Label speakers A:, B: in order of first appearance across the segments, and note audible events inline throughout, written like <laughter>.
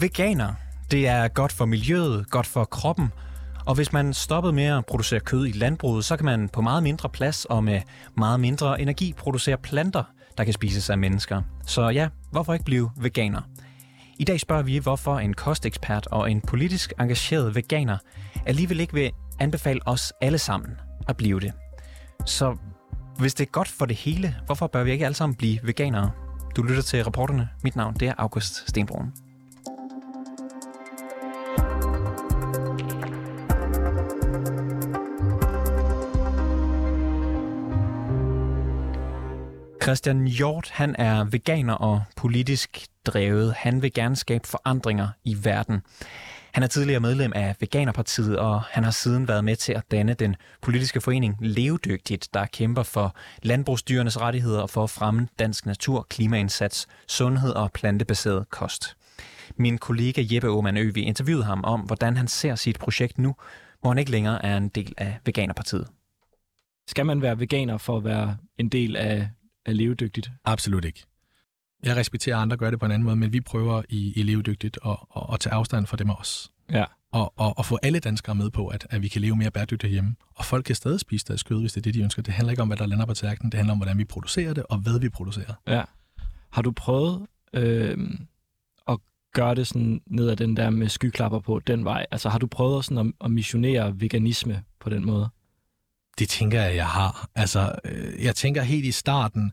A: veganer. Det er godt for miljøet, godt for kroppen, og hvis man stoppede med at producere kød i landbruget, så kan man på meget mindre plads og med meget mindre energi producere planter, der kan spises af mennesker. Så ja, hvorfor ikke blive veganer? I dag spørger vi, hvorfor en kostekspert og en politisk engageret veganer alligevel ikke vil anbefale os alle sammen at blive det. Så hvis det er godt for det hele, hvorfor bør vi ikke alle sammen blive veganere? Du lytter til rapporterne. Mit navn det er August Stenbrun. Christian Hjort, han er veganer og politisk drevet. Han vil gerne skabe forandringer i verden. Han er tidligere medlem af Veganerpartiet, og han har siden været med til at danne den politiske forening Levedygtigt, der kæmper for landbrugsdyrenes rettigheder og for at fremme dansk natur, klimaindsats, sundhed og plantebaseret kost. Min kollega Jeppe Aumann Øvi vi interviewede ham om, hvordan han ser sit projekt nu, hvor han ikke længere er en del af Veganerpartiet.
B: Skal man være veganer for at være en del af, af levedygtigt?
C: Absolut ikke. Jeg respekterer, at andre gør det på en anden måde, men vi prøver i, i levedygtigt at, at, at tage afstand fra dem også.
B: Ja.
C: Og, og, og få alle danskere med på, at, at vi kan leve mere bæredygtigt hjemme. Og folk kan stadig spise deres kød, hvis det er det, de ønsker. Det handler ikke om, hvad der lander på tallerkenen. Det handler om, hvordan vi producerer det, og hvad vi producerer.
B: Ja. Har du prøvet øh, at gøre det sådan ned ad den der med skyklapper på den vej? Altså har du prøvet sådan at, at missionere veganisme på den måde?
C: Det tænker jeg, jeg har. Altså, øh, jeg tænker helt i starten,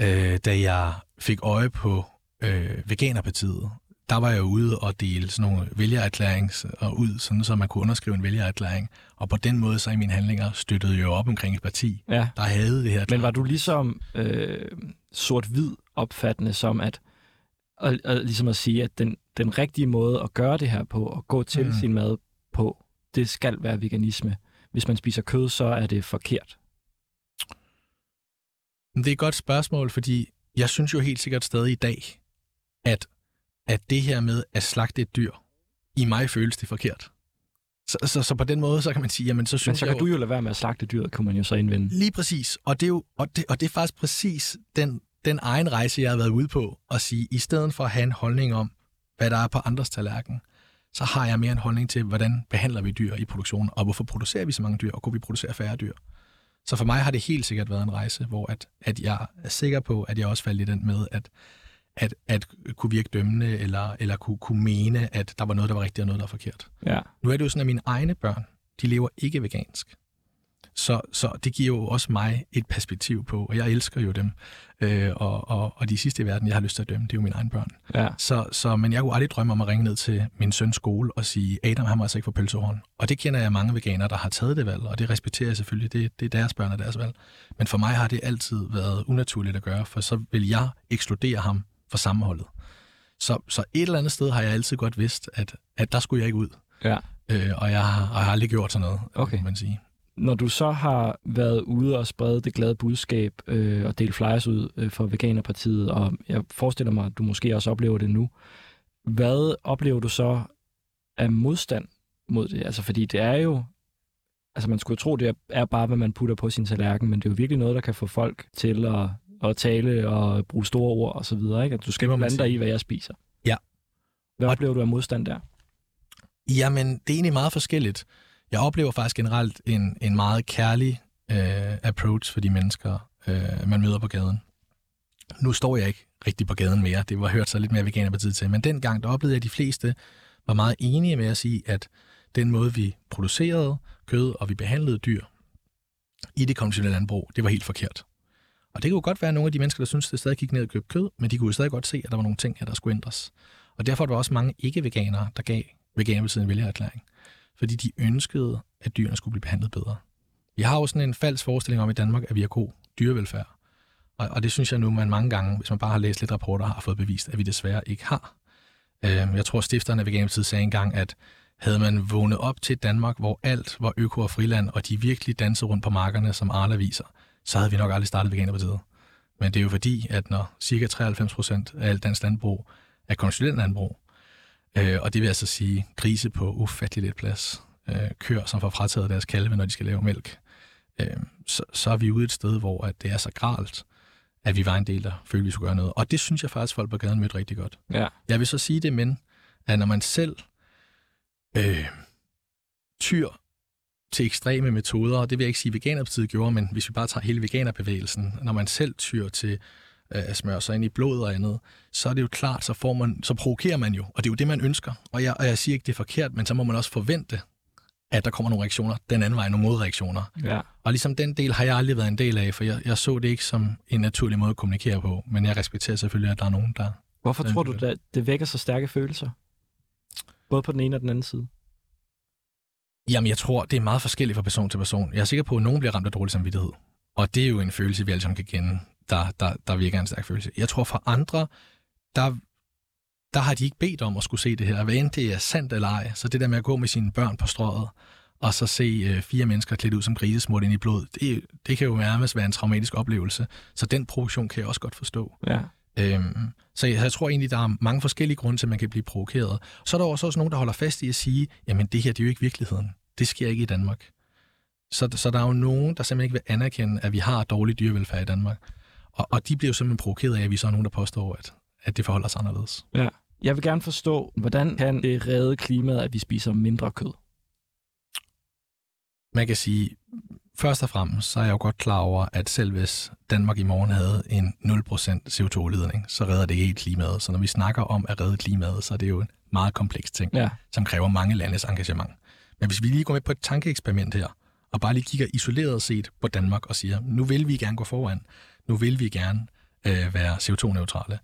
C: øh, da jeg fik øje på øh, Veganerpartiet, der var jeg ude og dele sådan nogle vælgererklærings og ud, sådan så man kunne underskrive en vælgererklæring. Og på den måde, så i mine handlinger, støttede jeg jo op omkring et parti,
B: Ja.
C: der havde det her.
B: Men var du ligesom øh, sort-hvid opfattende som at, og, og ligesom at sige, at den, den rigtige måde at gøre det her på, og gå til
C: mm.
B: sin mad på, det skal være veganisme. Hvis man spiser kød, så er det forkert.
C: Men Det er et godt spørgsmål, fordi jeg synes jo helt sikkert stadig i dag, at, at det her med at slagte et dyr, i mig føles det forkert. Så, så, så på den måde, så kan man sige, jamen så
B: Men
C: synes
B: så
C: jeg
B: kan du jo lade være med at slagte dyret, kunne man jo så indvende.
C: Lige præcis. Og det er, jo, og det, og det er faktisk præcis den, den egen rejse, jeg har været ude på, at sige, i stedet for at have en holdning om, hvad der er på andres tallerken, så har jeg mere en holdning til, hvordan behandler vi dyr i produktionen, og hvorfor producerer vi så mange dyr, og kunne vi producere færre dyr. Så for mig har det helt sikkert været en rejse, hvor at, at jeg er sikker på, at jeg også faldt i den med, at, at, at kunne virke dømmende, eller, eller kunne, kunne mene, at der var noget, der var rigtigt, og noget, der var forkert.
B: Ja.
C: Nu er det jo sådan, at mine egne børn, de lever ikke vegansk. Så, så det giver jo også mig et perspektiv på, og jeg elsker jo dem. Øh, og, og, og de sidste i verden, jeg har lyst til at dømme, det er jo mine egne børn.
B: Ja.
C: Så, så, men jeg kunne aldrig drømme om at ringe ned til min søns skole og sige, Adam, han må altså ikke få pølsehorn. Og det kender jeg mange veganere, der har taget det valg, og det respekterer jeg selvfølgelig. Det, det er deres børn og deres valg. Men for mig har det altid været unaturligt at gøre, for så vil jeg ekskludere ham fra sammenholdet. Så, så et eller andet sted har jeg altid godt vidst, at, at der skulle jeg ikke ud.
B: ja.
C: Øh, og jeg har, og jeg har aldrig gjort sådan noget,
B: Okay.
C: kan man sige.
B: Når du så har været ude og sprede det glade budskab øh, og dele flyers ud øh, for Veganerpartiet, og jeg forestiller mig, at du måske også oplever det nu, hvad oplever du så af modstand mod det? Altså, fordi det er jo... Altså, man skulle tro, det er bare, hvad man putter på sin tallerken, men det er jo virkelig noget, der kan få folk til at, at tale og bruge store ord og så videre, ikke? At du skal blande dig i, hvad jeg spiser.
C: Ja.
B: Hvad
C: Og-
B: oplever du af modstand der?
C: Jamen, det er egentlig meget forskelligt. Jeg oplever faktisk generelt en, en meget kærlig øh, approach for de mennesker, øh, man møder på gaden. Nu står jeg ikke rigtig på gaden mere. Det var hørt så lidt mere veganerpartiet til. Men dengang, der oplevede jeg, at de fleste var meget enige med at sige, at den måde, vi producerede kød, og vi behandlede dyr i det konventionelle landbrug, det var helt forkert. Og det kunne godt være at nogle af de mennesker, der synes det stadig gik ned og købte kød, men de kunne jo stadig godt se, at der var nogle ting her, der skulle ændres. Og derfor var der også mange ikke-veganere, der gav Veganerpartiet en vælgererklæring. Fordi de ønskede, at dyrene skulle blive behandlet bedre. Vi har jo sådan en falsk forestilling om i Danmark, at vi har god dyrevelfærd. Og, og det synes jeg nu, man mange gange, hvis man bare har læst lidt rapporter, har fået bevist, at vi desværre ikke har. Øh, jeg tror, stifterne af Veganerpartiet sagde engang, at havde man vågnet op til Danmark, hvor alt var øko og friland, og de virkelig dansede rundt på markerne, som Arla viser, så havde vi nok aldrig startet Veganerpartiet. Men det er jo fordi, at når cirka 93 procent af alt dansk landbrug er konventionelt landbrug, øh, og det vil altså sige grise på ufattelig lidt plads, øh, køer, som får frataget deres kalve, når de skal lave mælk, øh, så, så er vi ude et sted, hvor at det er så gralt, at vi var en del, der følte, vi skulle gøre noget. Og det synes jeg faktisk, folk på gaden mødte rigtig godt.
B: Ja.
C: Jeg vil så sige det, men at når man selv øh, tyr til ekstreme metoder, og det vil jeg ikke sige, at Veganerpartiet gjorde, men hvis vi bare tager hele veganerbevægelsen, når man selv tyr til øh, at smøre sig ind i blod og andet, så er det jo klart, så, får man, så provokerer man jo, og det er jo det, man ønsker. Og jeg, og jeg siger ikke, det er forkert, men så må man også forvente, at der kommer nogle reaktioner den anden vej, nogle modreaktioner.
B: Ja.
C: Og ligesom den del har jeg aldrig været en del af, for jeg, jeg så det ikke som en naturlig måde at kommunikere på, men jeg respekterer selvfølgelig, at der er nogen, der...
B: Hvorfor tror du, at det vækker så stærke følelser? Både på den ene og den anden side.
C: Jamen, jeg tror, det er meget forskelligt fra person til person. Jeg er sikker på, at nogen bliver ramt af dårlig samvittighed. Og det er jo en følelse, vi alle sammen kan kende, der, der, der virker en stærk følelse. Jeg tror, for andre, der, der har de ikke bedt om at skulle se det her. Hvad end det er sandt eller ej. Så det der med at gå med sine børn på strøget, og så se øh, fire mennesker klædt ud som grisesmurt ind i blod, det, det kan jo nærmest være en traumatisk oplevelse. Så den provokation kan jeg også godt forstå.
B: Ja.
C: Øhm, så jeg, jeg tror egentlig, der er mange forskellige grunde til, at man kan blive provokeret. Så er der også, også nogen, der holder fast i at sige, jamen det her, det er jo ikke virkeligheden. Det sker ikke i Danmark. Så, så der er jo nogen, der simpelthen ikke vil anerkende, at vi har dårlig dyrevelfærd i Danmark. Og, og de bliver jo simpelthen provokeret af, at vi så er nogen, der påstår, at, at det forholder sig anderledes.
B: ja. Jeg vil gerne forstå, hvordan kan det redde klimaet, at vi spiser mindre kød?
C: Man kan sige, først og fremmest, så er jeg jo godt klar over, at selv hvis Danmark i morgen havde en 0% CO2-udledning, så redder det ikke helt klimaet. Så når vi snakker om at redde klimaet, så er det jo en meget kompleks ting.
B: Ja.
C: som kræver mange landes engagement. Men hvis vi lige går med på et tankeeksperiment her, og bare lige kigger isoleret set på Danmark og siger, nu vil vi gerne gå foran, nu vil vi gerne øh, være CO2-neutrale,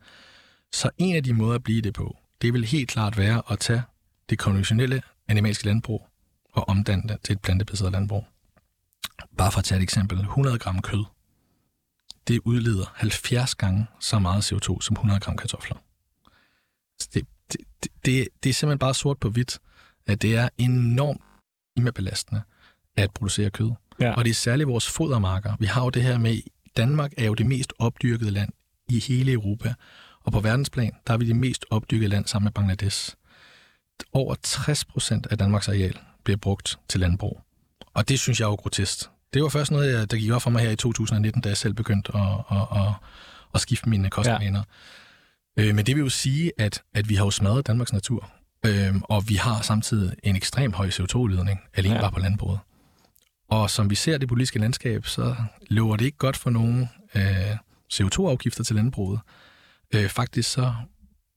C: så en af de måder at blive det på, det vil helt klart være at tage det konventionelle animalske landbrug og omdanne det til et plantebaseret landbrug. Bare for at tage et eksempel, 100 gram kød, det udleder 70 gange så meget CO2 som 100 gram kartofler. Så Det, det, det, det, det er simpelthen bare sort på hvidt, at det er enormt klimabelastende at producere kød.
B: Ja.
C: Og det er særligt vores fodermarker. Vi har jo det her med, Danmark er jo det mest opdyrkede land i hele Europa. Og på verdensplan, der er vi det mest opdyrkede land sammen med Bangladesh. Over 60 procent af Danmarks areal bliver brugt til landbrug. Og det synes jeg er jo grotesk. Det var først noget, der gik op for mig her i 2019, da jeg selv begyndte at, at, at, at skifte mine kostvaner. Ja. Øh, men det vil jo sige, at, at vi har jo smadret Danmarks natur. Øhm, og vi har samtidig en ekstrem høj CO2-udledning, alene
B: ja.
C: bare på landbruget. Og som vi ser det politiske landskab, så lover det ikke godt for nogen øh, CO2-afgifter til landbruget. Øh, faktisk så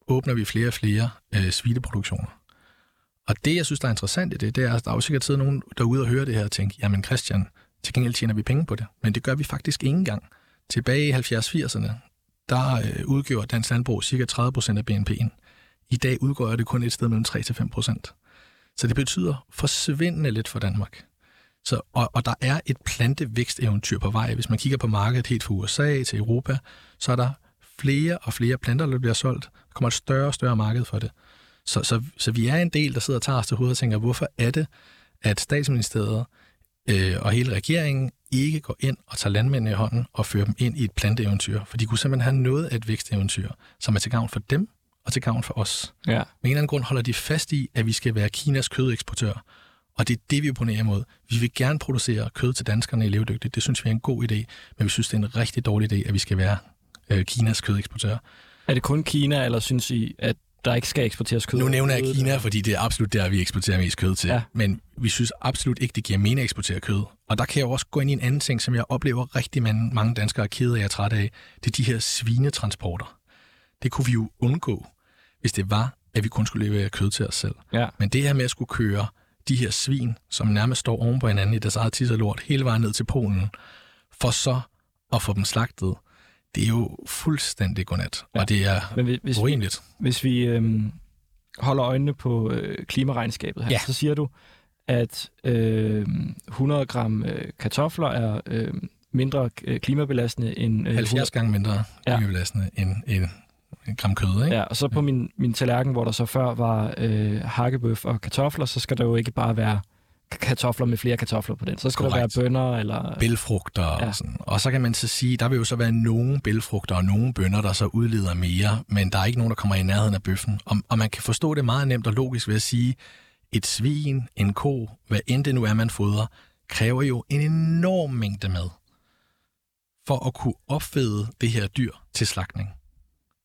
C: åbner vi flere og flere øh, svineproduktioner. Og det, jeg synes, der er interessant i det, det er, at der er jo sikkert sidder nogen derude og hører det her og tænker, jamen Christian, til gengæld tjener vi penge på det. Men det gør vi faktisk ikke engang. Tilbage i 70'erne, der øh, udgjorde dansk landbrug cirka 30% af BNP'en. I dag udgør det kun et sted mellem 3-5%. Så det betyder forsvindende lidt for Danmark. Så, og, og der er et plantevæksteventyr på vej. Hvis man kigger på markedet helt fra USA til Europa, så er der flere og flere planter, der bliver solgt. Der kommer et større og større marked for det. Så, så, så vi er en del, der sidder og tager os til hovedet og tænker, hvorfor er det, at statsministeriet øh, og hele regeringen ikke går ind og tager landmændene i hånden og fører dem ind i et planteeventyr? For de kunne simpelthen have noget af et væksteventyr, som er til gavn for dem og til gavn for os.
B: Ja.
C: Med en eller anden grund holder de fast i, at vi skal være Kinas kødeksportør. Og det er det, vi opponerer imod. Vi vil gerne producere kød til danskerne i levedygtigt. Det synes vi er en god idé, men vi synes, det er en rigtig dårlig idé, at vi skal være øh, Kinas kødeksportør.
B: Er det kun Kina, eller synes I, at der ikke skal eksporteres kød?
C: Nu nævner jeg? Kina, fordi det er absolut der, vi eksporterer mest kød til.
B: Ja.
C: Men vi synes absolut ikke, det giver mening at eksportere kød. Og der kan jeg jo også gå ind i en anden ting, som jeg oplever rigtig mange, danskere er kede af og trætte af. Det er de her svinetransporter. Det kunne vi jo undgå, hvis det var, at vi kun skulle levere kød til os selv.
B: Ja.
C: Men det her med at skulle køre de her svin, som nærmest står oven på hinanden i deres eget tis og lort, hele vejen ned til Polen, for så at få dem slagtet, det er jo fuldstændig godnat.
B: Ja.
C: Ja. Og det er
B: Men hvis, hvis vi, hvis vi øhm, holder øjnene på øh, klimaregnskabet her,
C: Ja.
B: så siger du, at øh, 100 gram øh, kartofler er øh, mindre øh, klimabelastende end... Øh,
C: 70 gange mindre
B: Ja.
C: klimabelastende end en, en gram kød, ikke?
B: Ja, og så på min, min tallerken, hvor der så før var øh, hakkebøf og kartofler, så skal der jo ikke bare være kartofler med flere kartofler på den. Så skal
C: Korrekt.
B: der være bønner eller...
C: Bælfrugter
B: ja.
C: og sådan. Og så kan man så sige, der vil jo så være nogle bælfrugter og nogle bønner, der så udleder mere, men der er ikke nogen, der kommer i nærheden af bøffen. Og, og man kan forstå det meget nemt og logisk ved at sige, et svin, en ko, hvad end det nu er, man fodrer, kræver jo en enorm mængde mad for at kunne opfede det her dyr til slagtning.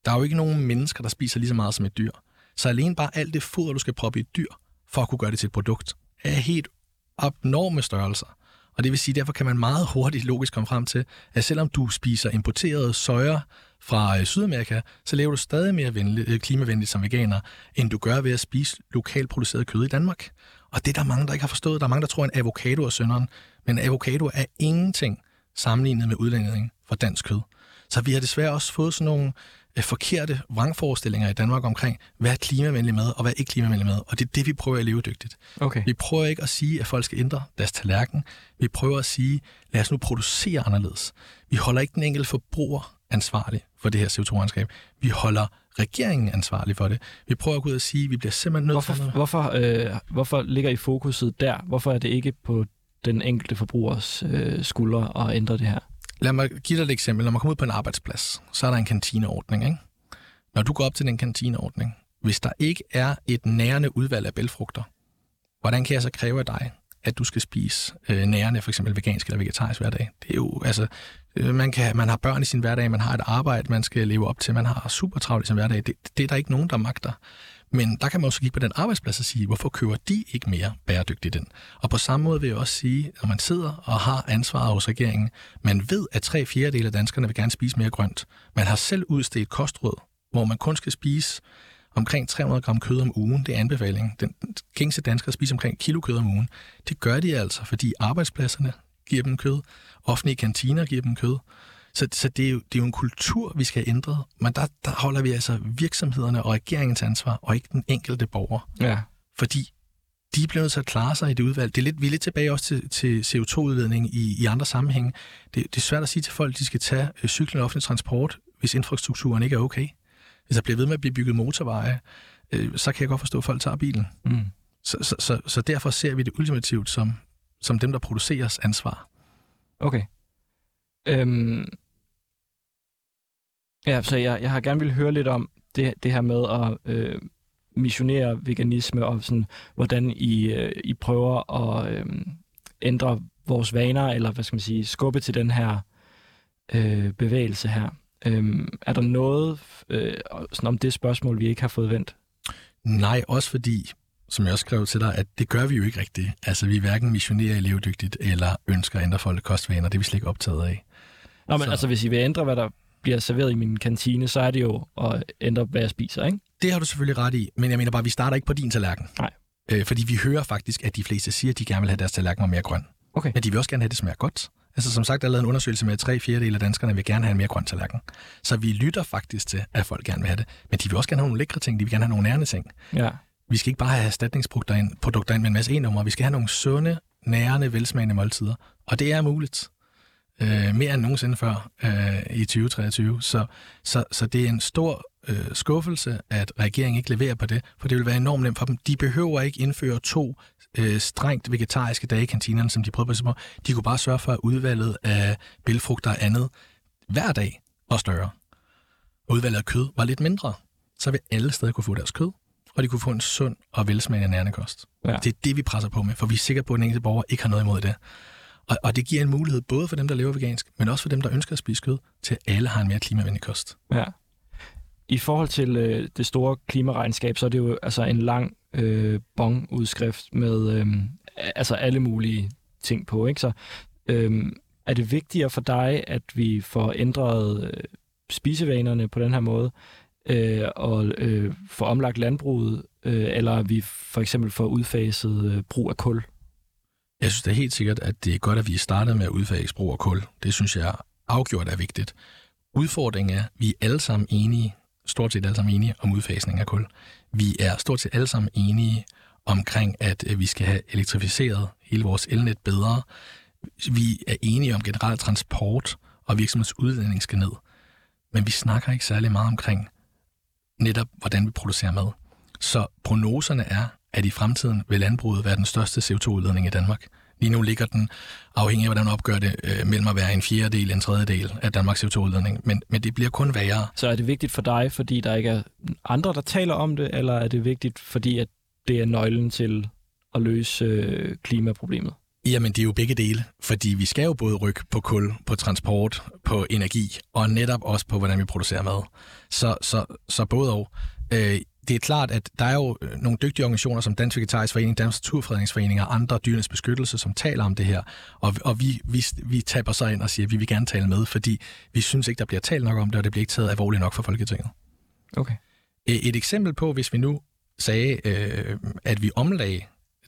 C: Der er jo ikke nogen mennesker, der spiser lige så meget som et dyr. Så alene bare alt det foder, du skal proppe i et dyr, for at kunne gøre det til et produkt, er helt abnorme størrelser. Og det vil sige, derfor kan man meget hurtigt logisk komme frem til, at selvom du spiser importerede soja fra øh, Sydamerika, så lever du stadig mere venlig, øh, klimavenligt som veganer, end du gør ved at spise lokalt produceret kød i Danmark. Og det er der mange, der ikke har forstået. Der er mange, der tror, at en avocado er synderen. Men avocado er ingenting sammenlignet med udlændingen for dansk kød. Så vi har desværre også fået sådan nogle forkerte vrangforestillinger i Danmark omkring, hvad er klimavenlig mad, og hvad er ikke klimavenlig mad. Og det er det, vi prøver at leve dygtigt.
B: Okay.
C: Vi prøver ikke at sige, at folk skal ændre deres tallerken. Vi prøver at sige, lad os nu producere anderledes. Vi holder ikke den enkelte forbruger ansvarlig for det her CO2-regnskab. Vi holder regeringen ansvarlig for det. Vi prøver at gå ud og sige, at vi bliver simpelthen nødt
B: Hvorfor,
C: til...
B: hvorfor, øh, hvorfor ligger I fokuset der? Hvorfor er det ikke på den enkelte forbrugers øh, skuldre at ændre det her?
C: Lad mig give dig et eksempel. Når man kommer ud på en arbejdsplads, så er der en kantineordning. Ikke? Når du går op til den kantineordning, hvis der ikke er et nærende udvalg af bælfrugter, hvordan kan jeg så kræve af dig, at du skal spise øh, nærende, for eksempel vegansk eller vegetarisk hver dag? Det er jo, altså, øh, man, kan, man har børn i sin hverdag, man har et arbejde, man skal leve op til, man har super travlt i sin hverdag. Det, det er der ikke nogen, der magter. Men der kan man også kigge på den arbejdsplads og sige, hvorfor kører de ikke mere bæredygtigt den? Og på samme måde vil jeg også sige, når man sidder og har ansvaret hos regeringen, man ved, at tre fjerdedele af danskerne vil gerne spise mere grønt. Man har selv udstedt kostråd, hvor man kun skal spise omkring 300 gram kød om ugen. Det er anbefalingen. Den gængse dansker spiser omkring kilo kød om ugen. Det gør de altså, fordi arbejdspladserne giver dem kød, offentlige kantiner giver dem kød. Så, så det, er jo, det er jo en kultur, vi skal ændre. Men der, der holder vi altså virksomhederne og regeringens ansvar, og ikke den enkelte borger.
B: Ja.
C: Fordi de er blevet nødt til at klare sig i det udvalg. Det er lidt, vi lidt tilbage også til, til CO2-udledning i, i andre sammenhænge. Det, det er svært at sige til folk, at de skal tage øh, cyklen og offentlig transport, hvis infrastrukturen ikke er okay. Hvis der bliver ved med at blive bygget motorveje, øh, så kan jeg godt forstå, at folk tager bilen.
B: Mm.
C: Så, så, så, så derfor ser vi det ultimativt som, som dem, der produceres ansvar.
B: Okay. Øhm, ja, så jeg, jeg har gerne vil høre lidt om det, det her med at øh, missionere veganisme, og sådan, hvordan I, øh, I prøver at øh, ændre vores vaner, eller hvad skal man sige, skubbe til den her øh, bevægelse her. Øhm, er der noget øh, sådan om det spørgsmål, vi ikke har fået vendt?
C: Nej, også fordi, som jeg også skrev til dig, at det gør vi jo ikke rigtigt. Altså, vi hverken missionerer levedygtigt, eller ønsker at ændre folk kostvaner. Det er vi slet ikke optaget af.
B: Nå, men
C: Så-
B: altså, hvis I vil ændre, hvad der bliver serveret i min kantine, så er det jo at ændre, hvad jeg spiser, ikke?
C: Det har du selvfølgelig ret i, men jeg mener bare, vi starter ikke på din tallerken.
B: Nej.
C: Øh, fordi vi hører faktisk, at de fleste siger, at de gerne vil have deres tallerken var mere grøn.
B: Okay.
C: Men de vil også gerne have, at det smager godt. Altså som sagt, der er lavet en undersøgelse med, at tre fjerdedele af danskerne vil gerne have en mere grøn tallerken. Så vi lytter faktisk til, at folk gerne vil have det. Men de vil også gerne have nogle lækre ting, de vil gerne have nogle nærende ting.
B: Ja.
C: Vi skal ikke bare have erstatningsprodukter ind, produkter ind med en masse e-numre. Vi skal have nogle sunde, nærende, velsmagende måltider. Og det er muligt. Øh, mere end nogensinde før øh, i 2023. Så, så, så det er en stor øh, skuffelse, at regeringen ikke leverer på det, for det vil være enormt nemt for dem. De behøver ikke indføre to øh, strengt vegetariske dage i kantinerne, som de sige på. De kunne bare sørge for, at udvalget af bælfrugter og andet hver dag var større. Og udvalget af kød var lidt mindre. Så vil alle stadig kunne få deres kød, og de kunne få en sund og velsmagende nærende kost.
B: Ja.
C: Det er det, vi presser på med, for vi er sikre på, at den enkelte borger ikke har noget imod det. Og, og det giver en mulighed både for dem, der lever vegansk, men også for dem, der ønsker at spise kød, til at alle har en mere klimavenlig kost.
B: Ja. I forhold til øh, det store klimaregnskab, så er det jo altså en lang øh, bong-udskrift med øh, altså alle mulige ting på. Ikke? Så øh, er det vigtigere for dig, at vi får ændret øh, spisevanerne på den her måde, øh, og øh, får omlagt landbruget, øh, eller at vi for eksempel får udfaset øh, brug af kul?
C: Jeg synes det er helt sikkert, at det er godt, at vi startede med at udfase brug af kul. Det synes jeg afgjort er vigtigt. Udfordringen er, at vi er alle sammen enige, stort set alle sammen enige om udfasning af kul. Vi er stort set alle sammen enige omkring, at øh, vi skal have elektrificeret hele vores elnet bedre. Vi er enige om generelt transport og virksomhedsudledning skal ned. Men vi snakker ikke særlig meget omkring netop, hvordan vi producerer mad. Så prognoserne er, at i fremtiden vil landbruget være den største CO2-udledning i Danmark. Lige nu ligger den, afhængig af hvordan man opgør det, øh, mellem at være en fjerdedel, en tredjedel af Danmarks CO2-udledning. Men, men det bliver kun værre.
B: Så er det vigtigt for dig, fordi der ikke er andre, der taler om det, eller er det vigtigt, fordi at det er nøglen til at løse øh, klimaproblemet?
C: Jamen, det er jo begge dele, fordi vi skal jo både rykke på kul, på transport, på energi, og netop også på, hvordan vi producerer mad. Så, så, så både og. Øh, det er klart, at der er jo øh, nogle dygtige organisationer som Dansk Vegetarisk Forening, Dansk Naturfredningsforening og andre dyrenes beskyttelse, som taler om det her. Og, og vi, vi, vi taber så ind og siger, at vi vil gerne tale med, fordi vi synes ikke, der bliver talt nok om det, og det bliver ikke taget alvorligt nok for Folketinget.
B: Okay.
C: Et eksempel på, hvis vi nu sagde, øh, at vi omlagde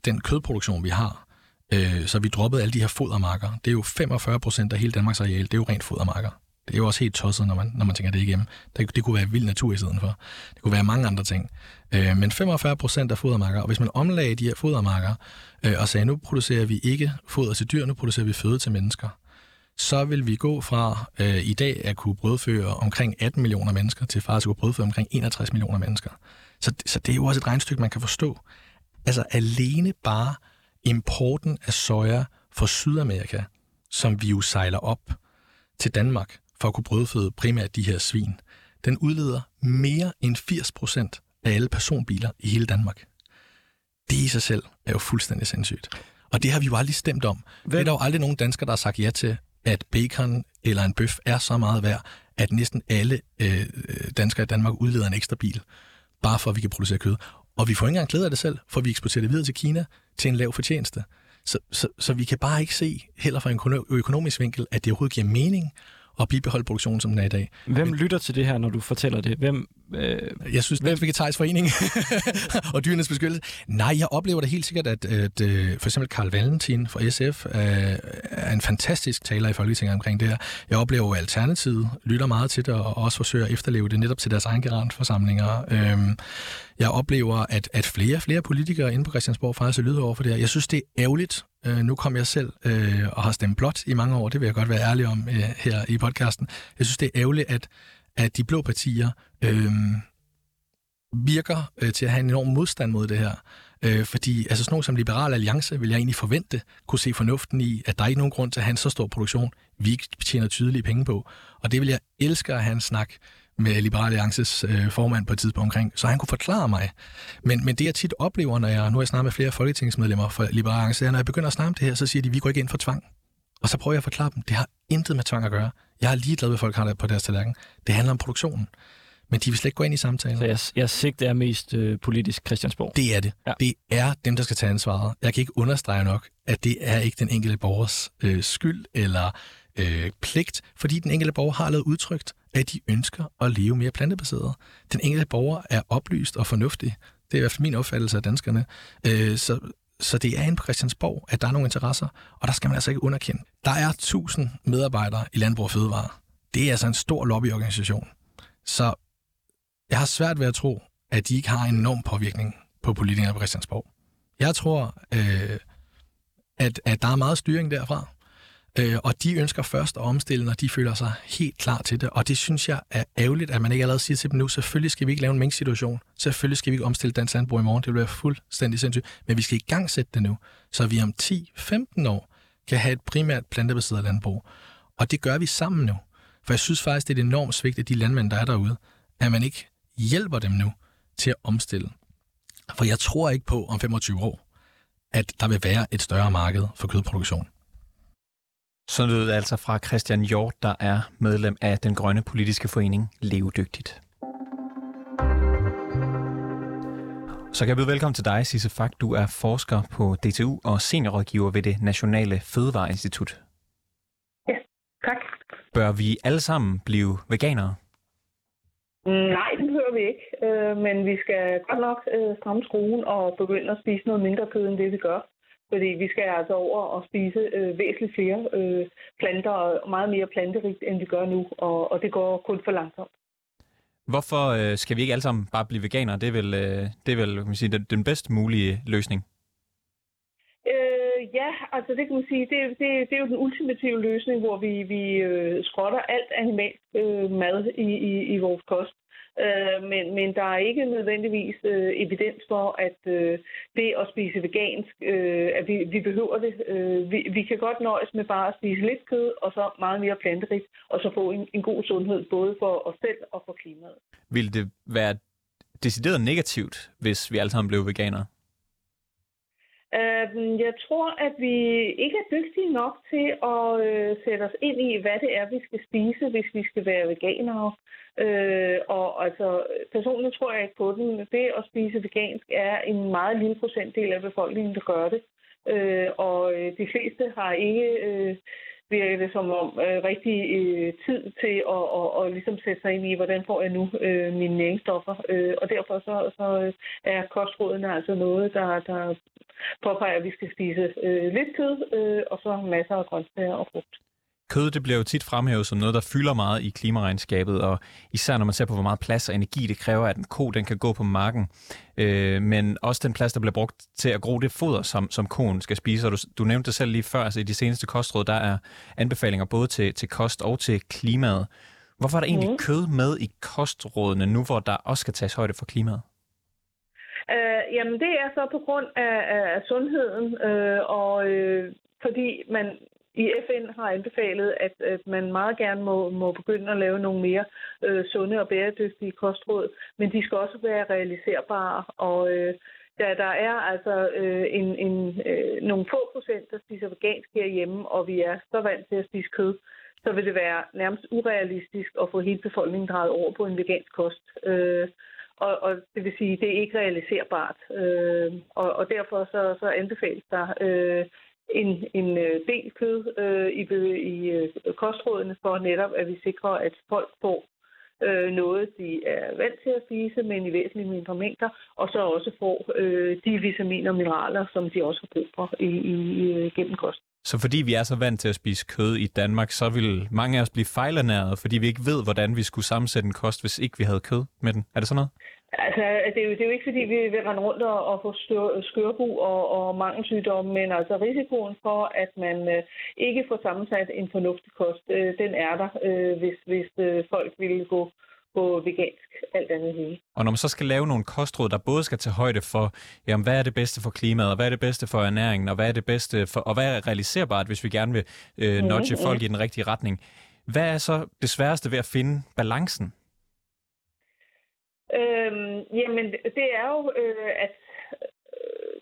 C: den kødproduktion, vi har, øh, så vi droppede alle de her fodermarker. Det er jo 45 procent af hele Danmarks areal, det er jo rent fodermarker. Det er jo også helt tosset, når man, når man tænker det igennem. Det, det kunne være vild natur i stedet for. Det kunne være mange andre ting. Øh, men 45 procent af fodermarker, og hvis man omlagde de her fodermarker, øh, og sagde, nu producerer vi ikke foder til dyr, nu producerer vi føde til mennesker, så vil vi gå fra øh, i dag at kunne brødføre omkring 18 millioner mennesker, til faktisk at kunne brødføre omkring 61 millioner mennesker. Så, så det er jo også et regnstykke, man kan forstå. Altså alene bare importen af soja fra Sydamerika, som vi jo sejler op til Danmark for at kunne brødføde primært de her svin, den udleder mere end 80 procent af alle personbiler i hele Danmark. Det i sig selv er jo fuldstændig sindssygt. Og det har vi jo aldrig stemt om. Hvem? Det er der jo aldrig nogen danskere, der har sagt ja til, at bacon eller en bøf er så meget værd, at næsten alle øh, danskere i Danmark udleder en ekstra bil, bare for at vi kan producere kød. Og vi får ikke engang glæde af det selv, for vi eksporterer det videre til Kina til en lav fortjeneste. Så, så, så vi kan bare ikke se, heller fra en økonomisk vinkel, at det overhovedet giver mening at bibeholde produktionen, som den er i dag.
B: Hvem lytter til det her, når du fortæller det? Hvem,
C: øh, jeg synes, hvem Vegetarisk Forening <laughs> og Dyrenes Beskyttelse. Nej, jeg oplever det helt sikkert, at, at, øh, for eksempel Karl Valentin fra SF er, er en fantastisk taler i Folketinget omkring det her. Jeg oplever, at Alternativet lytter meget til det, og også forsøger at efterleve det netop til deres egen garantforsamlinger. Øhm, jeg oplever, at, at flere og flere politikere inde på Christiansborg faktisk lyder over for det her. Jeg synes, det er ærgerligt, Øh, nu kom jeg selv øh, og har stemt blot i mange år, det vil jeg godt være ærlig om øh, her i podcasten. Jeg synes, det er ærgerligt, at, at de blå partier øh, virker øh, til at have en enorm modstand mod det her. Øh, fordi altså sådan noget som Liberal Alliance vil jeg egentlig forvente kunne se fornuften i, at der er ikke nogen grund til at have en så stor produktion, vi ikke tjener tydelige penge på. Og det vil jeg elske at have en snak med Liberal Alliances øh, formand på et tidspunkt omkring, så han kunne forklare mig. Men, men det jeg tit oplever, når jeg nu har snakket med flere folketingsmedlemmer for Liberal Alliance, er, når jeg begynder at snakke om det her, så siger de, vi går ikke ind for tvang. Og så prøver jeg at forklare dem, det har intet med tvang at gøre. Jeg er ligeglad med, folk har det på deres tallerken. Det handler om produktionen. Men de vil slet ikke gå ind i samtalen.
B: Så jeg, jeg sigter er mest øh, politisk Christiansborg?
C: Det er det. Ja. Det er dem, der skal tage ansvaret. Jeg kan ikke understrege nok, at det er ikke den enkelte borgers øh, skyld eller øh, pligt, fordi den enkelte borger har lavet udtrykt, at de ønsker at leve mere plantebaseret. Den enkelte borger er oplyst og fornuftig. Det er i hvert fald min opfattelse af danskerne. Øh, så, så det er inde på Christiansborg, at der er nogle interesser, og der skal man altså ikke underkende. Der er 1000 medarbejdere i Landbrug og Fødevare. Det er altså en stor lobbyorganisation. Så jeg har svært ved at tro, at de ikke har en enorm påvirkning på politikere på Christiansborg. Jeg tror, øh, at, at der er meget styring derfra. Øh, og de ønsker først at omstille, når de føler sig helt klar til det. Og det synes jeg er ærgerligt, at man ikke allerede siger til dem nu, selvfølgelig skal vi ikke lave en mængdsituation. Selvfølgelig skal vi ikke omstille dansk landbrug i morgen. Det vil være fuldstændig sindssygt. Men vi skal i gang sætte det nu, så vi om 10-15 år kan have et primært plantebaseret landbrug. Og det gør vi sammen nu. For jeg synes faktisk, det er et enormt svigt af de landmænd, der er derude, at man ikke hjælper dem nu til at omstille. For jeg tror ikke på om 25 år, at der vil være et større marked for kødproduktion.
A: Så lød det altså fra Christian Hjort, der er medlem af den grønne politiske forening Levedygtigt. Så kan jeg byde velkommen til dig, Sisse Fak. Du er forsker på DTU og seniorrådgiver ved det Nationale Fødevareinstitut.
D: Ja, tak.
A: Bør vi alle sammen blive veganere?
D: Nej, det behøver vi ikke. Øh, men vi skal godt nok øh, stramme skruen og begynde at spise noget mindre kød end det, vi gør. Fordi vi skal altså over og spise øh, væsentligt flere øh, planter og meget mere planterigt, end vi gør nu, og, og det går kun for langsomt.
A: Hvorfor øh, skal vi ikke alle sammen bare blive veganere? Det er vel, øh, det er vel kan man sige, den, den bedst mulige løsning?
D: Altså det kan man sige, det, det, det er jo den ultimative løsning, hvor vi, vi øh, skrotter alt animalsk øh, mad i, i, i vores kost. Øh, men, men der er ikke nødvendigvis øh, evidens for, at øh, det at spise vegansk, øh, at vi, vi behøver det. Øh, vi, vi kan godt nøjes med bare at spise lidt kød, og så meget mere planterigt, og så få en, en god sundhed, både for os selv og for klimaet.
A: Vil det være decideret negativt, hvis vi alle sammen blev veganere?
D: Øh, jeg tror, at vi ikke er dygtige nok til at øh, sætte os ind i, hvad det er, vi skal spise, hvis vi skal være veganere. Øh, og altså, personligt tror jeg ikke på den. Det at spise vegansk er en meget lille procentdel af befolkningen, der gør det. Øh, og øh, de fleste har ikke øh, virker det som om øh, rigtig øh, tid til at og, og ligesom sætte sig ind i, hvordan får jeg nu øh, mine næringsstoffer. Øh, og derfor så, så øh, er kostrådene altså noget, der, der påpeger, at vi skal spise øh, lidt kød, øh, og så masser af grøntsager og frugt.
A: Kød det bliver jo tit fremhævet som noget, der fylder meget i klimaregnskabet, og især når man ser på, hvor meget plads og energi det kræver, at en ko den kan gå på marken. Øh, men også den plads, der bliver brugt til at gro det foder, som, som koen skal spise. Og du, du nævnte det selv lige før, altså i de seneste kostråd, der er anbefalinger både til, til kost og til klimaet. Hvorfor er der egentlig mm. kød med i kostrådene nu, hvor der også skal tages højde for klimaet?
D: Øh, jamen det er så på grund af, af sundheden, øh, og øh, fordi man i FN har anbefalet, at, at man meget gerne må, må begynde at lave nogle mere øh, sunde og bæredygtige kostråd, men de skal også være realiserbare. Og øh, da der er altså øh, en, en, øh, nogle få procent, der spiser vegansk herhjemme, og vi er så vant til at spise kød, så vil det være nærmest urealistisk at få hele befolkningen drejet over på en vegansk kost. Øh, og, og det vil sige, det er ikke realiserbart. Øh, og, og derfor så, så anbefales der øh, en, en øh, del kød øh, i, i øh, kostrådene for netop, at vi sikrer, at folk får øh, noget, de er vant til at spise, men i væsentligt mindre mængder, og så også får øh, de vitaminer og mineraler, som de også har brug for i, i, i, gennem kost.
A: Så fordi vi er så vant til at spise kød i Danmark, så vil mange af os blive fejlernæret, fordi vi ikke ved, hvordan vi skulle sammensætte en kost, hvis ikke vi havde kød med den. Er det sådan noget?
D: Altså, det er, jo, det er jo ikke, fordi vi vil rende rundt og, og få skørbu og, og mangelsygdomme, men altså risikoen for, at man øh, ikke får sammensat en fornuftig kost, øh, den er der, øh, hvis, hvis øh, folk ville gå på vegansk, alt andet lige.
A: Og når man så skal lave nogle kostråd, der både skal tage højde for, jamen, hvad er det bedste for klimaet, og hvad er det bedste for ernæringen, og hvad er det bedste for, og hvad er realiserbart, hvis vi gerne vil øh, nudge mm-hmm. folk i den rigtige retning. Hvad er så det sværeste ved at finde balancen?
D: Øhm, jamen, det er jo, øh, at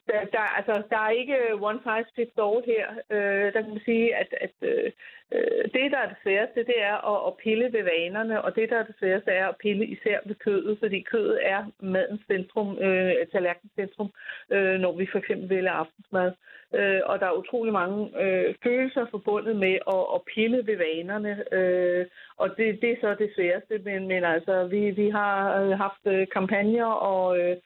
D: der, der, altså, der er ikke øh, one size fits all her. Øh, der kan man sige, at, at øh, øh, det, der er det sværeste, det er at, at pille ved vanerne, og det, der er det sværeste, er at pille især ved kødet, fordi kødet er madens centrum, øh, tallerkenens centrum, øh, når vi for eksempel vælger aftensmad. Øh, og der er utrolig mange øh, følelser forbundet med at, at pille ved vanerne, øh, og det, det er så det sværeste, men, men altså, vi, vi har øh, haft kampagner og øh,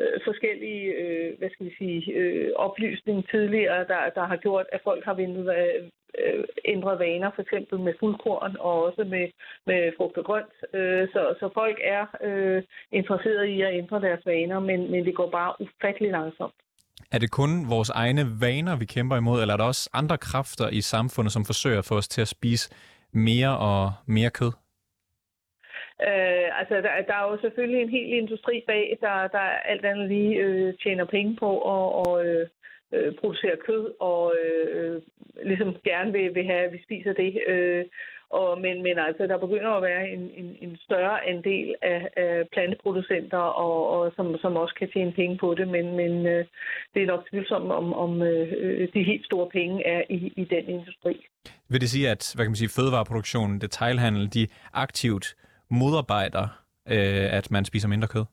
D: øh, forskellige øh, hvad skal vi sige, øh, oplysning tidligere, der, der har gjort, at folk har vendt, øh, øh, ændret vaner, for eksempel med fuldkorn og også med, med frugt og grønt. Øh, så, så folk er øh, interesserede i at ændre deres vaner, men, men det går bare ufattelig langsomt.
A: Er det kun vores egne vaner, vi kæmper imod, eller er der også andre kræfter i samfundet, som forsøger at få os til at spise mere og mere kød?
D: Øh, altså, der, der er jo selvfølgelig en hel industri bag, der, der alt andet lige øh, tjener penge på at og, øh, øh producerer producere kød, og øh, ligesom gerne vil, vil have, at vi spiser det. Øh, og, men, men altså, der begynder at være en, en, en større andel af, af planteproducenter, og, og som, som også kan tjene penge på det, men, men øh, det er nok tvivlsomt, om, om øh, de helt store penge er i, i den industri.
A: Vil det sige, at hvad kan man sige, fødevareproduktionen, detailhandel, de aktivt modarbejder, øh, at man spiser mindre kød?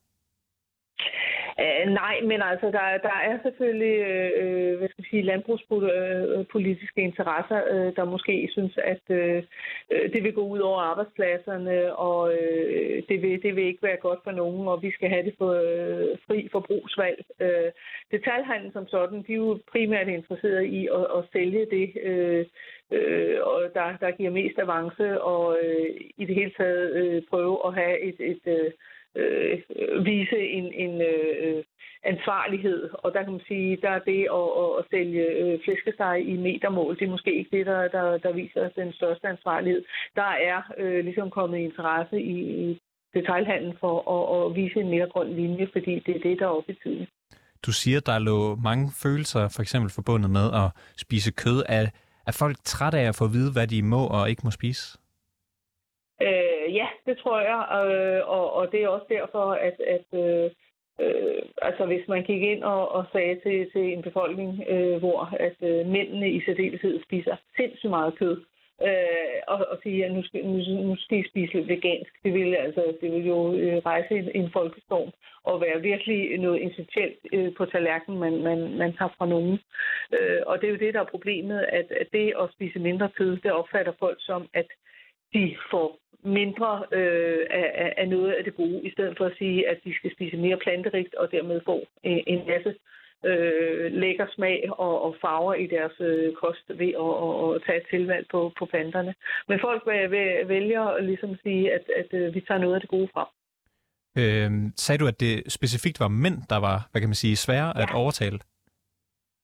D: Øh, nej, men altså, der, der er selvfølgelig øh, øh hvad skal jeg sige, landbrugspolitiske interesser, øh, der måske synes, at øh, øh, det vil gå ud over arbejdspladserne, og øh, det, vil, det vil ikke være godt for nogen, og vi skal have det for øh, fri forbrugsvalg. Øh, detaljhandlen som sådan, de er jo primært interesseret i at, at sælge det, øh, øh, og der, der giver mest avance, og øh, i det hele taget øh, prøve at have et, et øh, øh, vise en, en øh, ansvarlighed. Og der kan man sige, der er det at, at, at sælge øh, flæskesteg i metermål, det er måske ikke det, der, der, der viser den største ansvarlighed. Der er øh, ligesom kommet interesse i, i detaljhandlen for at, at vise en mere grøn linje, fordi det er det, der er oppe i tiden.
A: Du siger, der lå mange følelser for eksempel forbundet med at spise kød. Er, er folk trætte af at få at vide, hvad de må og ikke må spise?
D: Øh, ja, det tror jeg, øh, og, og det er også derfor, at, at øh, Øh, altså hvis man gik ind og, og sagde til, til en befolkning, øh, hvor at øh, mændene i særdeleshed spiser sindssygt meget kød, øh, og, og sige, at nu skal, nu, nu skal I spise lidt vegansk. Det vil, altså, det vil jo øh, rejse en, en folkestorm og være virkelig noget essentielt øh, på tallerkenen, man, man, man tager fra nogen. Øh, og det er jo det, der er problemet, at, at det at spise mindre kød, det opfatter folk som, at de får mindre øh, af, af noget af det gode, i stedet for at sige, at de skal spise mere planterigt og dermed få en, en masse øh, lækker smag og, og farver i deres øh, kost ved at, at, at tage et tilvalg på, på planterne. Men folk vælger ligesom at sige, at, at, øh, vi tager noget af det gode fra.
A: Øh, sagde du, at det specifikt var mænd, der var, hvad kan man sige, svære ja. at overtale?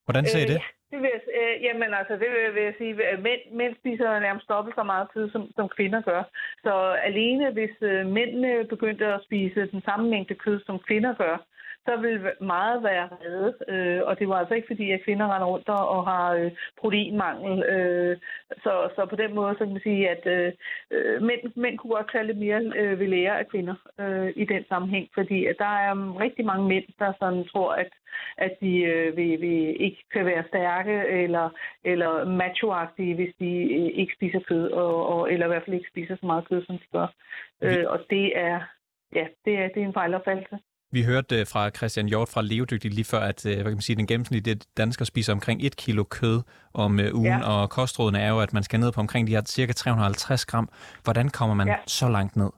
A: Hvordan ser I det?
D: Øh, ja. Det vil jeg, øh, jamen altså, det vil, vil jeg sige, at mænd, mænd spiser nærmest dobbelt så meget tid, som, som kvinder gør. Så alene hvis øh, mændene begyndte at spise den samme mængde kød, som kvinder gør, så vil meget være reddet. Øh, og det var altså ikke fordi, at kvinder render rundt og har øh, proteinmangel. Øh, så, så på den måde så kan man sige, at øh, øh, mænd, mænd kunne godt tage lidt mere øh, ved lære af kvinder øh, i den sammenhæng. Fordi at der er um, rigtig mange mænd, der sådan tror, at, at de øh, vil, vil ikke kan være stærke eller, eller machoagtige, hvis de øh, ikke spiser kød, og, og, eller i hvert fald ikke spiser så meget kød, som de gør. Øh, og det er, ja, det er, det er en fejlopfattelse.
A: Vi hørte øh, fra Christian Hjort fra Levedygtig lige før, at øh, hvad kan man sige, den gennemsnitlige dansker spiser omkring 1 kilo kød om uh, ugen, ja. og kostrådene er jo, at man skal ned på omkring de her cirka 350 gram. Hvordan kommer man ja. så langt ned?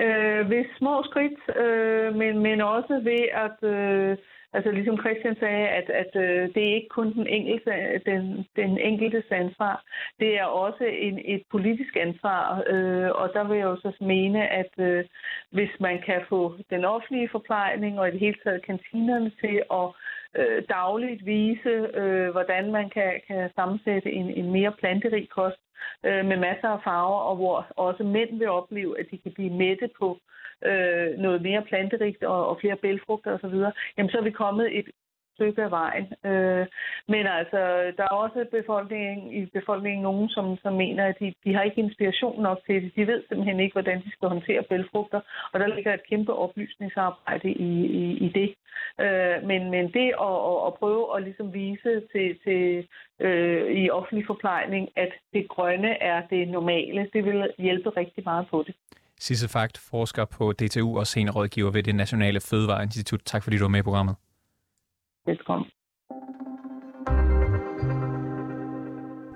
D: Øh, ved små skridt, øh, men, men også ved at øh, Altså ligesom Christian sagde, at, at øh, det er ikke kun den enkelte, den, den enkeltes ansvar, det er også en, et politisk ansvar, øh, og der vil jeg jo så mene, at øh, hvis man kan få den offentlige forplejning og i det hele taget kantinerne til at øh, dagligt vise, øh, hvordan man kan, kan sammensætte en, en mere planterig kost øh, med masser af farver, og hvor også mænd vil opleve, at de kan blive mætte på øh, øh, noget mere planterigt og, og flere bælfrugter osv., jamen så er vi kommet et stykke af vejen. Øh, men altså, der er også befolkningen, i befolkningen nogen, som, som mener, at de, de har ikke inspiration nok til det. De ved simpelthen ikke, hvordan de skal håndtere bælfrugter, og der ligger et kæmpe oplysningsarbejde i, i, i det. Øh, men, men det at, at, at prøve at ligesom vise til, til øh, i offentlig forplejning, at det grønne er det normale, det vil hjælpe rigtig meget på det.
A: Sisse Fagt, forsker på DTU og seniorrådgiver ved det Nationale Fødevareinstitut. Tak fordi du var med i programmet.
D: Velkommen.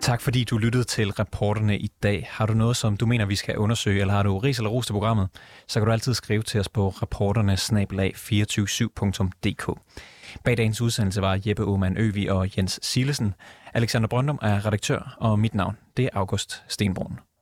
A: Tak fordi du lyttede til reporterne i dag. Har du noget, som du mener, vi skal undersøge, eller har du ris eller ros til programmet, så kan du altid skrive til os på reporterne 247dk Bag dagens udsendelse var Jeppe Aumann Øvi og Jens Silesen. Alexander Brøndum er redaktør, og mit navn det er August Stenbrun.